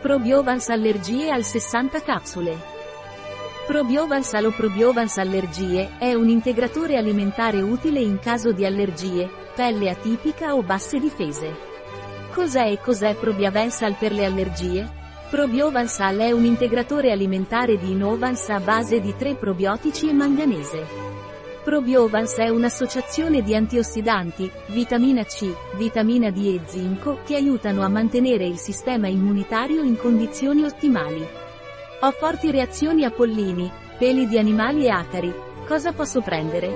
Probiovans allergie al 60 capsule. Probiovans o Probiovans allergie è un integratore alimentare utile in caso di allergie, pelle atipica o basse difese. Cos'è e cos'è Probiavensal per le allergie? Probiovansal è un integratore alimentare di Innovans a base di tre probiotici e manganese. Probiovans è un'associazione di antiossidanti, vitamina C, vitamina D e zinco che aiutano a mantenere il sistema immunitario in condizioni ottimali. Ho forti reazioni a pollini, peli di animali e acari. Cosa posso prendere?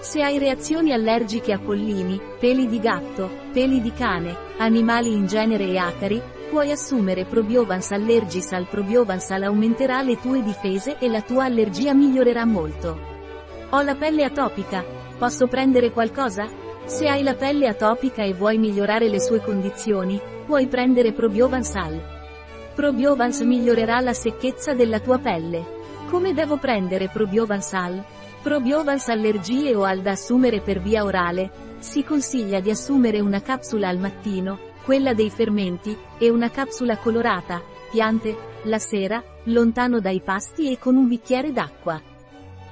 Se hai reazioni allergiche a pollini, peli di gatto, peli di cane, animali in genere e acari, puoi assumere Probiovans Allergis al Probiovans aumenterà le tue difese e la tua allergia migliorerà molto. Ho la pelle atopica. Posso prendere qualcosa? Se hai la pelle atopica e vuoi migliorare le sue condizioni, puoi prendere Probiovans Al. Probiovans migliorerà la secchezza della tua pelle. Come devo prendere Probiovans Al? Probiovans allergie o al da assumere per via orale. Si consiglia di assumere una capsula al mattino, quella dei fermenti, e una capsula colorata, piante, la sera, lontano dai pasti e con un bicchiere d'acqua.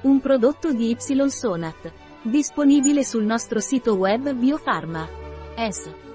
Un prodotto di Y Sonat. Disponibile sul nostro sito web Biofarma. S.